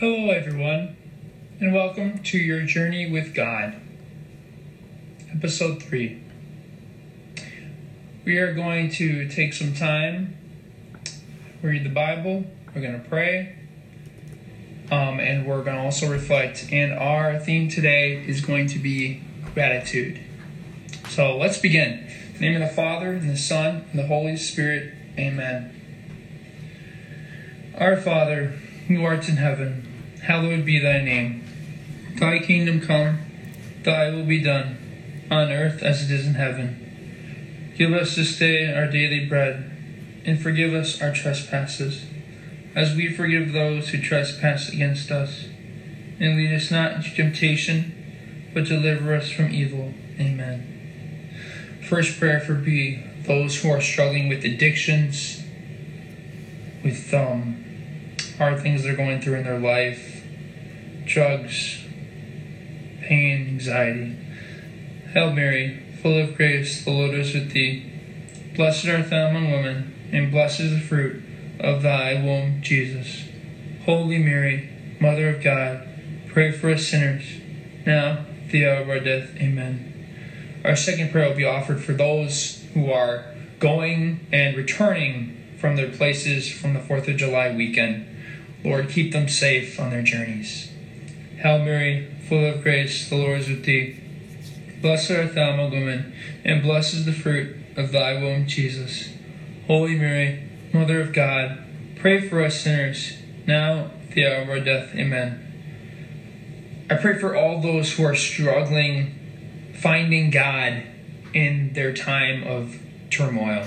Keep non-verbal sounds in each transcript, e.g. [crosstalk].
Hello, everyone, and welcome to your journey with God, episode 3. We are going to take some time, read the Bible, we're going to pray, um, and we're going to also reflect. And our theme today is going to be gratitude. So let's begin. In the name of the Father, and the Son, and the Holy Spirit, amen. Our Father, who art in heaven, hallowed be thy name. Thy kingdom come, thy will be done, on earth as it is in heaven. Give us this day our daily bread, and forgive us our trespasses, as we forgive those who trespass against us. And lead us not into temptation, but deliver us from evil. Amen. First prayer for B, those who are struggling with addictions, with um, hard things they're going through in their life, drugs, pain, anxiety. Hail Mary, full of grace, the Lord is with thee. Blessed art thou among women, and blessed is the fruit of thy womb, Jesus. Holy Mary, Mother of God, pray for us sinners, now the hour of our death. Amen. Our second prayer will be offered for those who are going and returning from their places from the 4th of July weekend. Lord, keep them safe on their journeys. Hail Mary, full of grace, the Lord is with thee. Blessed art thou among women, and blessed is the fruit of thy womb, Jesus. Holy Mary, Mother of God, pray for us sinners, now at the hour of our death. Amen. I pray for all those who are struggling finding God in their time of turmoil.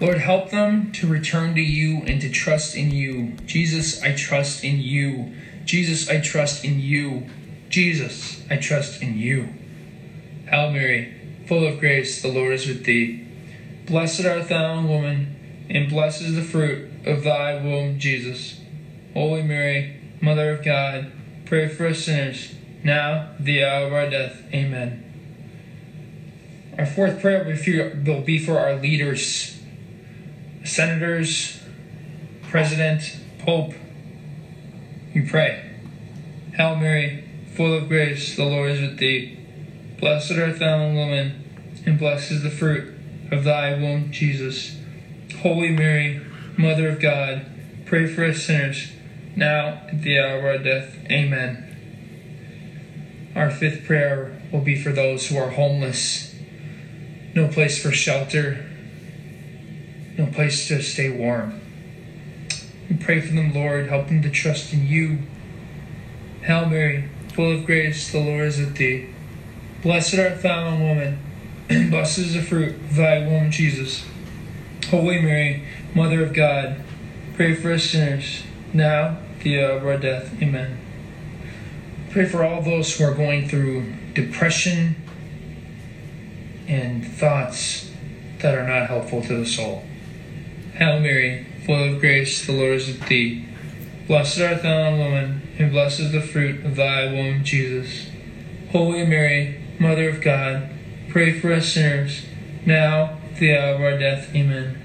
Lord, help them to return to you and to trust in you. Jesus, I trust in you. Jesus, I trust in you. Jesus, I trust in you. Hail Mary, full of grace, the Lord is with thee. Blessed art thou women, and blessed is the fruit of thy womb, Jesus. Holy Mary, Mother of God, pray for us sinners, now the hour of our death. Amen. Our fourth prayer will be for our leaders senators, president, pope, we pray. Hail Mary, full of grace, the Lord is with thee. Blessed art thou among women, and blessed is the fruit of thy womb, Jesus. Holy Mary, Mother of God, pray for us sinners, now at the hour of our death. Amen. Our fifth prayer will be for those who are homeless, no place for shelter, no place to stay warm. We pray for them, Lord. Help them to trust in you. Hail Mary, full of grace, the Lord is with thee. Blessed art thou among women, and [clears throat] blessed is the fruit of thy womb, Jesus. Holy Mary, Mother of God, pray for us sinners, now the hour of our death. Amen. Pray for all those who are going through depression and thoughts that are not helpful to the soul. Hail Mary, full of grace, the Lord is with thee. Blessed art thou women, and blessed is the fruit of thy womb, Jesus. Holy Mary, Mother of God, pray for us sinners, now at the hour of our death. Amen.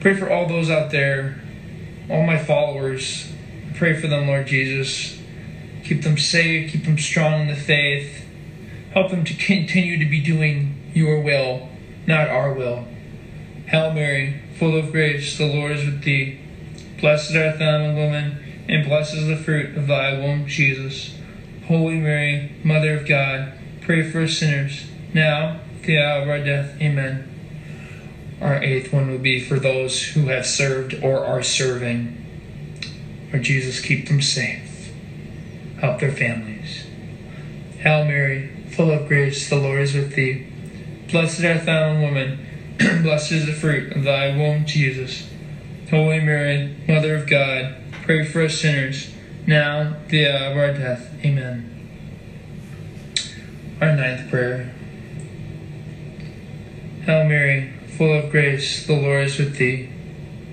Pray for all those out there, all my followers. Pray for them, Lord Jesus. Keep them safe, keep them strong in the faith. Help them to continue to be doing your will, not our will. Hail Mary, full of grace, the Lord is with thee. Blessed art thou among women, and blessed is the fruit of thy womb, Jesus. Holy Mary, Mother of God, pray for us sinners, now the hour of our death. Amen. Our eighth one will be for those who have served or are serving. Lord Jesus, keep them safe. Help their families. Hail Mary, full of grace, the Lord is with thee. Blessed art thou among women [clears throat] Blessed is the fruit of thy womb, Jesus. Holy Mary, Mother of God, pray for us sinners, now the hour of our death. Amen. Our ninth prayer. Hail Mary, full of grace, the Lord is with thee.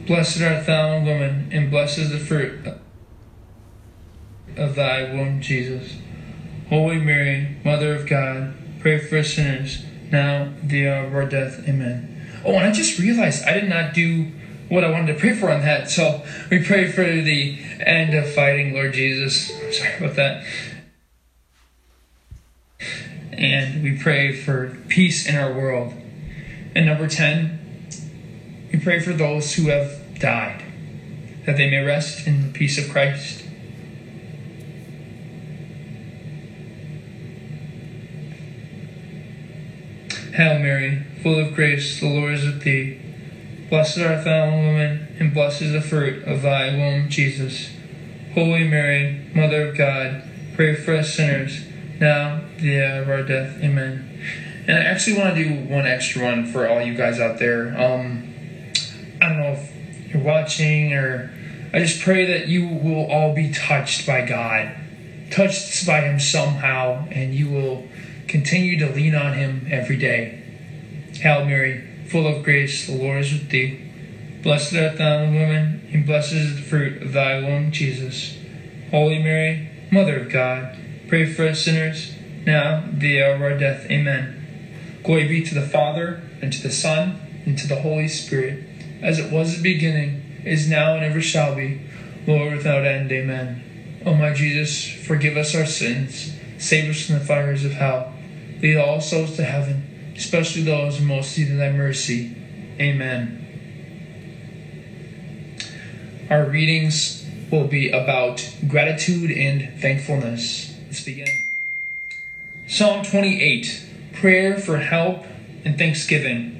Blessed art thou women, and blessed is the fruit of thy womb, Jesus. Holy Mary, Mother of God, pray for us sinners, now the hour of our death. Amen. Oh, and I just realized I did not do what I wanted to pray for on that. So we pray for the end of fighting, Lord Jesus. Sorry about that. And we pray for peace in our world. And number 10, we pray for those who have died, that they may rest in the peace of Christ. Hail Mary, full of grace, the Lord is with thee. Blessed art thou among women, and blessed is the fruit of thy womb, Jesus. Holy Mary, Mother of God, pray for us sinners, now the hour of our death. Amen. And I actually want to do one extra one for all you guys out there. Um, I don't know if you're watching or I just pray that you will all be touched by God, touched by Him somehow, and you will continue to lean on Him every day. Hail Mary, full of grace, the Lord is with thee. Blessed art thou among women, and blessed is the fruit of thy womb, Jesus. Holy Mary, Mother of God, pray for us sinners, now the hour of our death. Amen. Glory be to the Father, and to the Son, and to the Holy Spirit, as it was in the beginning, is now, and ever shall be, Lord, without end. Amen. O my Jesus, forgive us our sins, save us from the fires of hell, lead all souls to heaven, especially those who most need thy mercy. Amen. Our readings will be about gratitude and thankfulness. Let's begin. Psalm 28 Prayer for help and thanksgiving.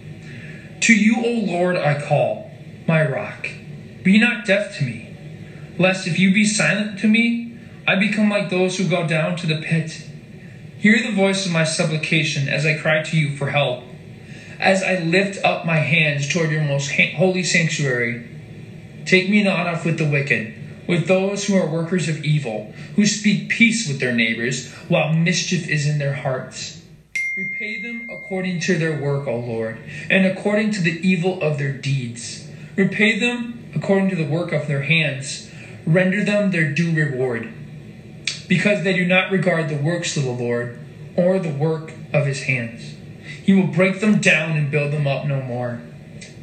To you, O Lord, I call, my rock. Be not deaf to me, lest if you be silent to me, I become like those who go down to the pit. Hear the voice of my supplication as I cry to you for help, as I lift up my hands toward your most holy sanctuary. Take me not off with the wicked, with those who are workers of evil, who speak peace with their neighbors, while mischief is in their hearts. Repay them according to their work, O Lord, and according to the evil of their deeds. Repay them according to the work of their hands. Render them their due reward. Because they do not regard the works of the Lord, or the work of his hands. He will break them down and build them up no more.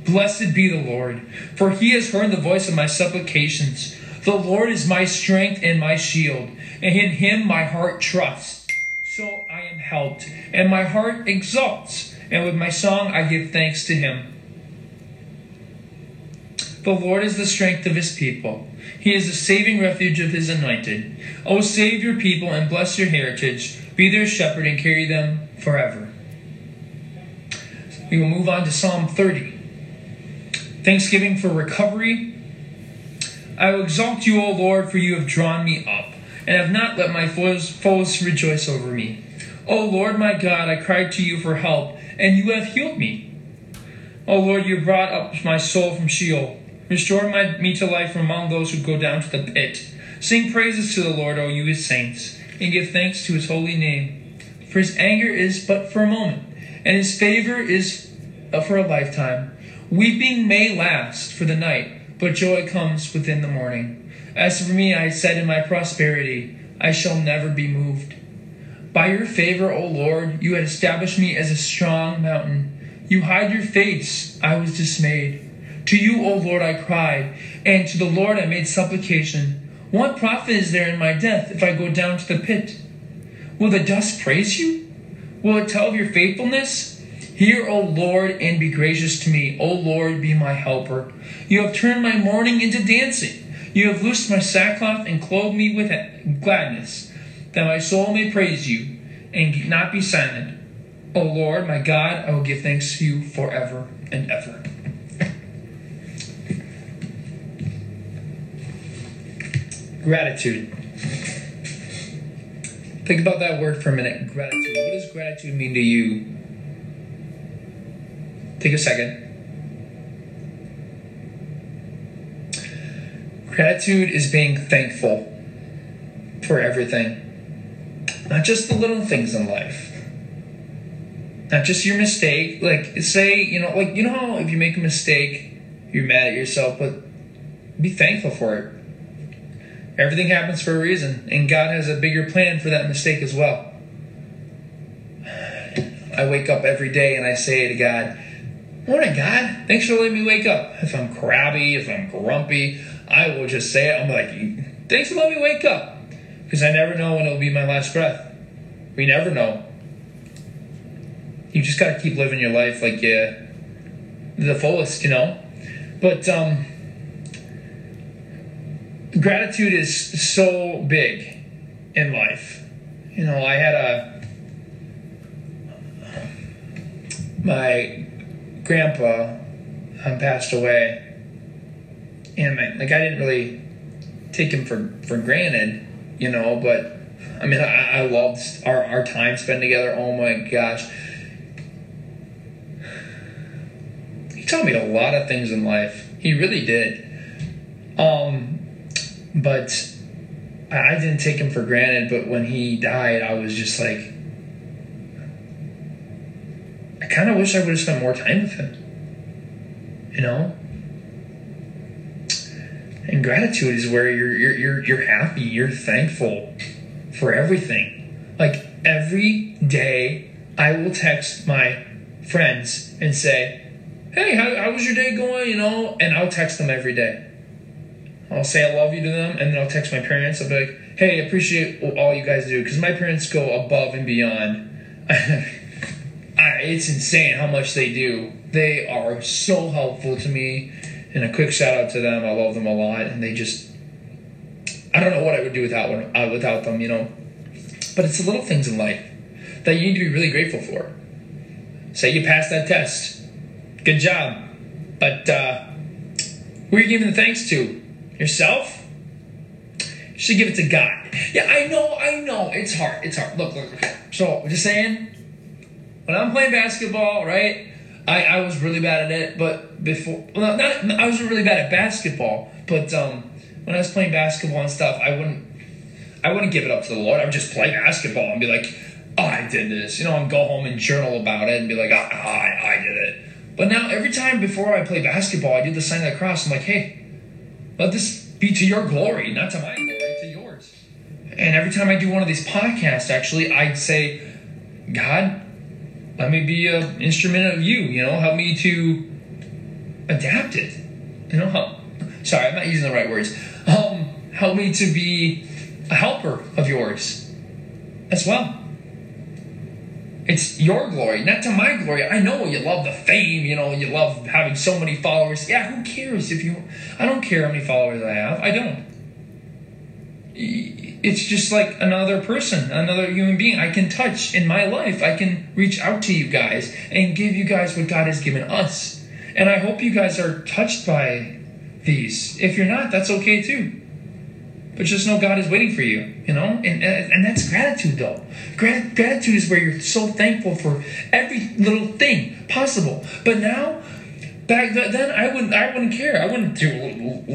Blessed be the Lord, for he has heard the voice of my supplications. The Lord is my strength and my shield, and in him my heart trusts. So I am helped, and my heart exalts, and with my song I give thanks to him. The Lord is the strength of his people. He is the saving refuge of his anointed. O save your people and bless your heritage. Be their shepherd and carry them forever. We will move on to Psalm 30. Thanksgiving for recovery. I will exalt you, O Lord, for you have drawn me up and have not let my foes, foes rejoice over me. O Lord my God, I cried to you for help, and you have healed me. O Lord, you brought up my soul from Sheol. Restore my, me to life from among those who go down to the pit. Sing praises to the Lord, O you his saints, and give thanks to his holy name. For his anger is but for a moment, and his favor is uh, for a lifetime. Weeping may last for the night, but joy comes within the morning. As for me, I said in my prosperity, I shall never be moved. By your favor, O Lord, you had established me as a strong mountain. You hide your face, I was dismayed. To you, O Lord, I cried, and to the Lord I made supplication. What profit is there in my death if I go down to the pit? Will the dust praise you? Will it tell of your faithfulness? Hear, O Lord, and be gracious to me. O Lord, be my helper. You have turned my mourning into dancing. You have loosed my sackcloth and clothed me with gladness, that my soul may praise you and not be silent. O Lord, my God, I will give thanks to you forever and ever. Gratitude. Think about that word for a minute. Gratitude. What does gratitude mean to you? Take a second. Gratitude is being thankful for everything, not just the little things in life, not just your mistake. Like, say, you know, like, you know how if you make a mistake, you're mad at yourself, but be thankful for it. Everything happens for a reason, and God has a bigger plan for that mistake as well. I wake up every day and I say to God, Morning, God. Thanks for letting me wake up. If I'm crabby, if I'm grumpy, I will just say it. I'm like, thanks for letting me wake up. Because I never know when it'll be my last breath. We never know. You just got to keep living your life like yeah, the fullest, you know? But um, gratitude is so big in life. You know, I had a my grandpa um, passed away, and my, like I didn't really take him for for granted, you know. But I mean, I, I loved our our time spent together. Oh my gosh. He taught me a lot of things in life. He really did. Um, but I didn't take him for granted, but when he died, I was just like, I kind of wish I would have spent more time with him. You know? And gratitude is where you're, you're, you're, you're happy, you're thankful for everything. Like every day, I will text my friends and say, Hey, how, how was your day going? You know, and I'll text them every day. I'll say I love you to them, and then I'll text my parents. I'll be like, "Hey, appreciate all you guys do," because my parents go above and beyond. [laughs] I, it's insane how much they do. They are so helpful to me, and a quick shout out to them. I love them a lot, and they just. I don't know what I would do without one, uh, without them, you know. But it's the little things in life that you need to be really grateful for. Say you passed that test, good job, but uh, who are you giving the thanks to? Yourself? You should give it to God. Yeah, I know, I know. It's hard. It's hard. Look, look. So, just saying, when I'm playing basketball, right? I, I was really bad at it, but before, well, not, I was really bad at basketball, but um, when I was playing basketball and stuff, I wouldn't, I wouldn't give it up to the Lord. I would just play basketball and be like, oh, I did this, you know, and go home and journal about it and be like, ah, I, I did it. But now, every time before I play basketball, I do the sign of the cross. I'm like, hey, let this be to your glory, not to my glory, to yours. And every time I do one of these podcasts, actually, I'd say, God, let me be an instrument of you, you know, help me to adapt it. You know, help. Sorry, I'm not using the right words. Um, help me to be a helper of yours as well. It's your glory, not to my glory. I know you love the fame, you know, you love having so many followers. Yeah, who cares if you. I don't care how many followers I have. I don't. It's just like another person, another human being I can touch in my life. I can reach out to you guys and give you guys what God has given us. And I hope you guys are touched by these. If you're not, that's okay too. But just know God is waiting for you, you know? And, and that's gratitude, though. Grat- gratitude is where you're so thankful for every little thing possible. But now, back then, I wouldn't, I wouldn't care. I wouldn't do,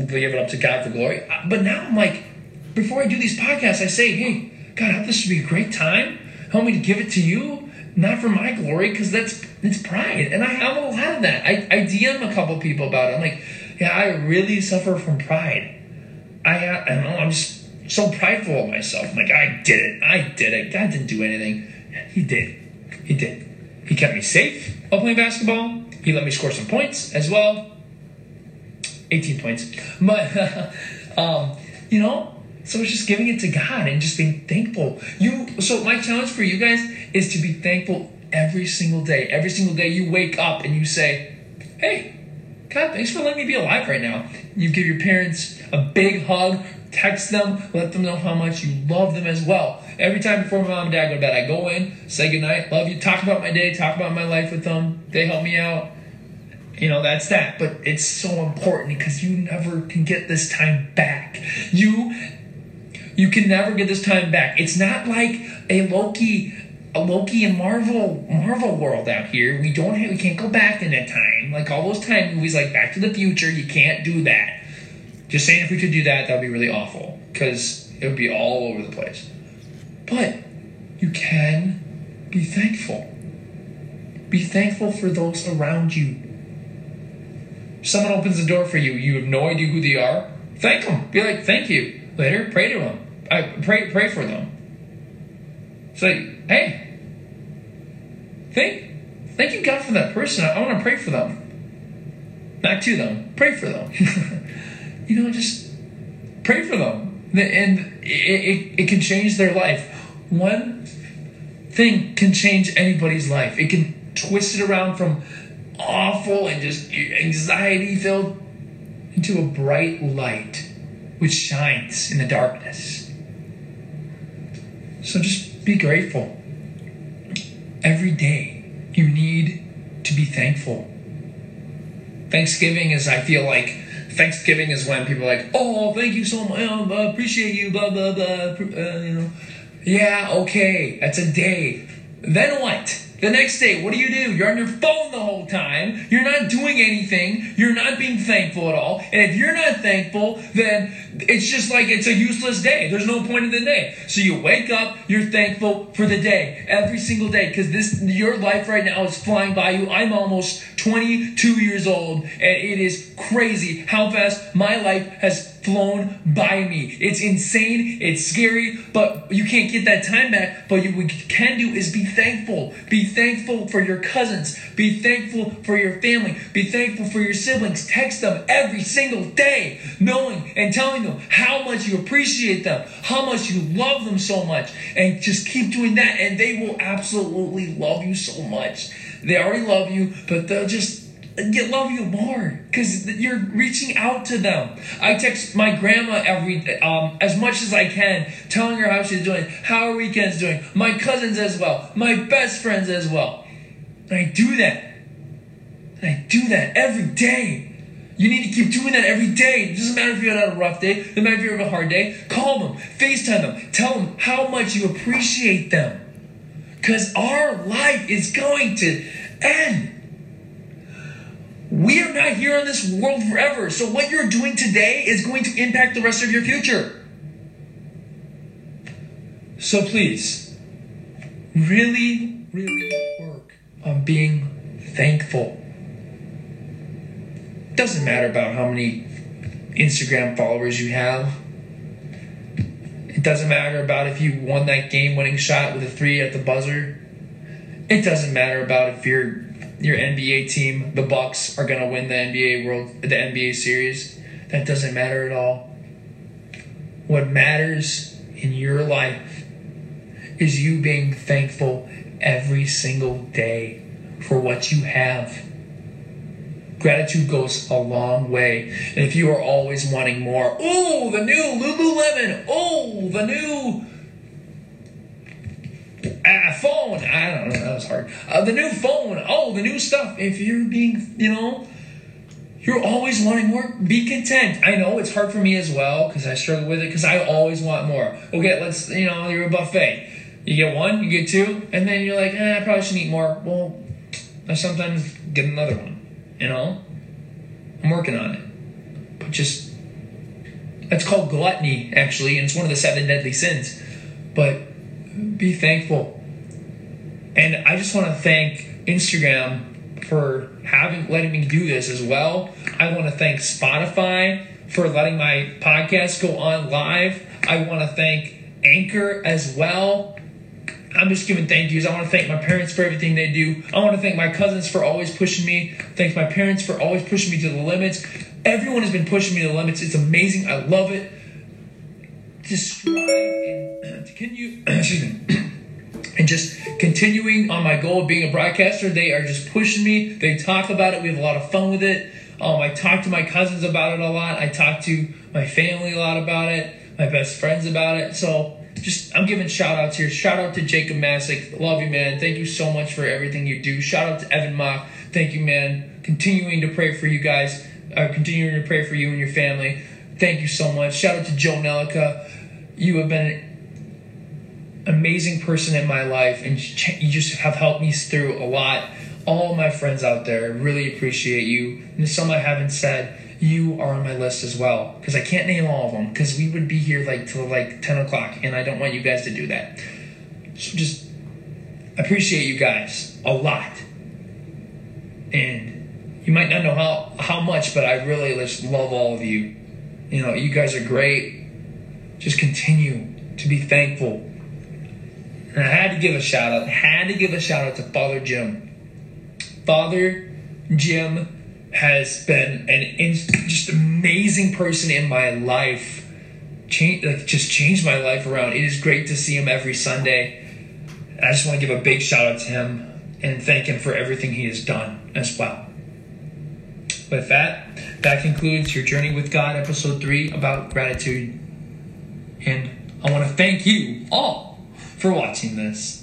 give it up to God for glory. But now I'm like, before I do these podcasts, I say, hey, God, hope this would be a great time. Help me to give it to you, not for my glory, because that's it's pride. And I have a lot of that. I, I DM a couple people about it. I'm like, yeah, I really suffer from pride. I, I don't know, I'm just so prideful of myself. I'm like, I did it. I did it. God didn't do anything. He did. He did. He kept me safe while playing basketball. He let me score some points as well. 18 points. But, [laughs] um, you know, so it's just giving it to God and just being thankful. You so my challenge for you guys is to be thankful every single day. Every single day you wake up and you say, Hey, God, thanks for letting me be alive right now. You give your parents a big hug, text them, let them know how much you love them as well. Every time before my mom and dad go to bed, I go in, say goodnight, love you, talk about my day, talk about my life with them. They help me out. You know, that's that. But it's so important because you never can get this time back. You you can never get this time back. It's not like a Loki a Loki and Marvel Marvel world out here. We don't have, we can't go back in that time. Like all those time movies like Back to the Future, you can't do that. Just saying if we could do that, that would be really awful because it would be all over the place. But you can be thankful. Be thankful for those around you. someone opens the door for you, you have no idea who they are. Thank them. Be like, thank you. Later, pray to them. I pray pray for them. Say, hey, thank thank you God for that person. I, want to pray for them. not to them. Pray for them. [laughs] you know, just pray for them, and it, it, it can change their life. One thing can change anybody's life. It can twist it around from awful and just anxiety filled into a bright light which shines in the darkness. So just be grateful. Every day, you need to be thankful. Thanksgiving is, I feel like, Thanksgiving is when people are like, oh, thank you so much, I appreciate you, blah, blah, blah. Uh, you know, yeah, okay, that's a day. Then what? The next day, what do you do? You're on your phone the whole time. You're not doing anything. You're not being thankful at all. And if you're not thankful, then it's just like it's a useless day. There's no point in the day. So you wake up, you're thankful for the day every single day because this your life right now is flying by you. I'm almost 22 years old, and it is crazy how fast my life has flown by me. It's insane, it's scary, but you can't get that time back. But you, what you can do is be thankful. Be thankful for your cousins. Be thankful for your family. Be thankful for your siblings. Text them every single day, knowing and telling them how much you appreciate them, how much you love them so much. And just keep doing that, and they will absolutely love you so much. They already love you, but they'll just get love you more because you're reaching out to them. I text my grandma every um, as much as I can, telling her how she's doing, how her weekend's doing. My cousins as well, my best friends as well. I do that. I do that every day. You need to keep doing that every day. It doesn't matter if you're had a rough day, it doesn't matter if you have a hard day. Call them, FaceTime them, tell them how much you appreciate them. Because our life is going to end. We are not here on this world forever. So what you're doing today is going to impact the rest of your future. So please, really, really work on being thankful. Doesn't matter about how many Instagram followers you have. It doesn't matter about if you won that game winning shot with a three at the buzzer. It doesn't matter about if you're your NBA team, the Bucks, are gonna win the NBA World, the NBA series. That doesn't matter at all. What matters in your life is you being thankful every single day for what you have. Gratitude goes a long way. And if you are always wanting more, oh, the new Lululemon, oh, the new uh, phone. I don't know. That was hard. Uh, the new phone. Oh, the new stuff. If you're being, you know, you're always wanting more. Be content. I know it's hard for me as well because I struggle with it because I always want more. Okay, let's, you know, you're a buffet. You get one, you get two, and then you're like, eh, I probably should eat more. Well, I sometimes get another one. You know, I'm working on it. But just that's called gluttony, actually, and it's one of the seven deadly sins. But be thankful. And I just want to thank Instagram for having letting me do this as well. I want to thank Spotify for letting my podcast go on live. I want to thank Anchor as well. I'm just giving thank yous. I want to thank my parents for everything they do. I want to thank my cousins for always pushing me. Thanks my parents for always pushing me to the limits. Everyone has been pushing me to the limits. It's amazing. I love it. And [clears throat] to continue, [clears throat] excuse me, [clears throat] and just continuing on my goal of being a broadcaster. They are just pushing me. They talk about it. We have a lot of fun with it. Um, I talk to my cousins about it a lot. I talk to my family a lot about it. My best friends about it. So just I'm giving shout outs here. Shout out to Jacob Masick. Love you, man. Thank you so much for everything you do. Shout out to Evan Mock. Thank you, man. Continuing to pray for you guys. Uh, continuing to pray for you and your family. Thank you so much. Shout out to Joe Nelica. You have been amazing person in my life, and you just have helped me through a lot. All my friends out there really appreciate you. And some I haven't said, you are on my list as well because I can't name all of them because we would be here like till like ten o'clock, and I don't want you guys to do that. So just appreciate you guys a lot, and you might not know how how much, but I really just love all of you. You know, you guys are great. Just continue to be thankful and I had to give a shout out, had to give a shout out to Father Jim. Father Jim has been an in, just amazing person in my life. Change, like, just changed my life around. It is great to see him every Sunday. I just want to give a big shout out to him and thank him for everything he has done as well. With that, that concludes your Journey with God, episode 3 about gratitude. And I want to thank you all for watching this.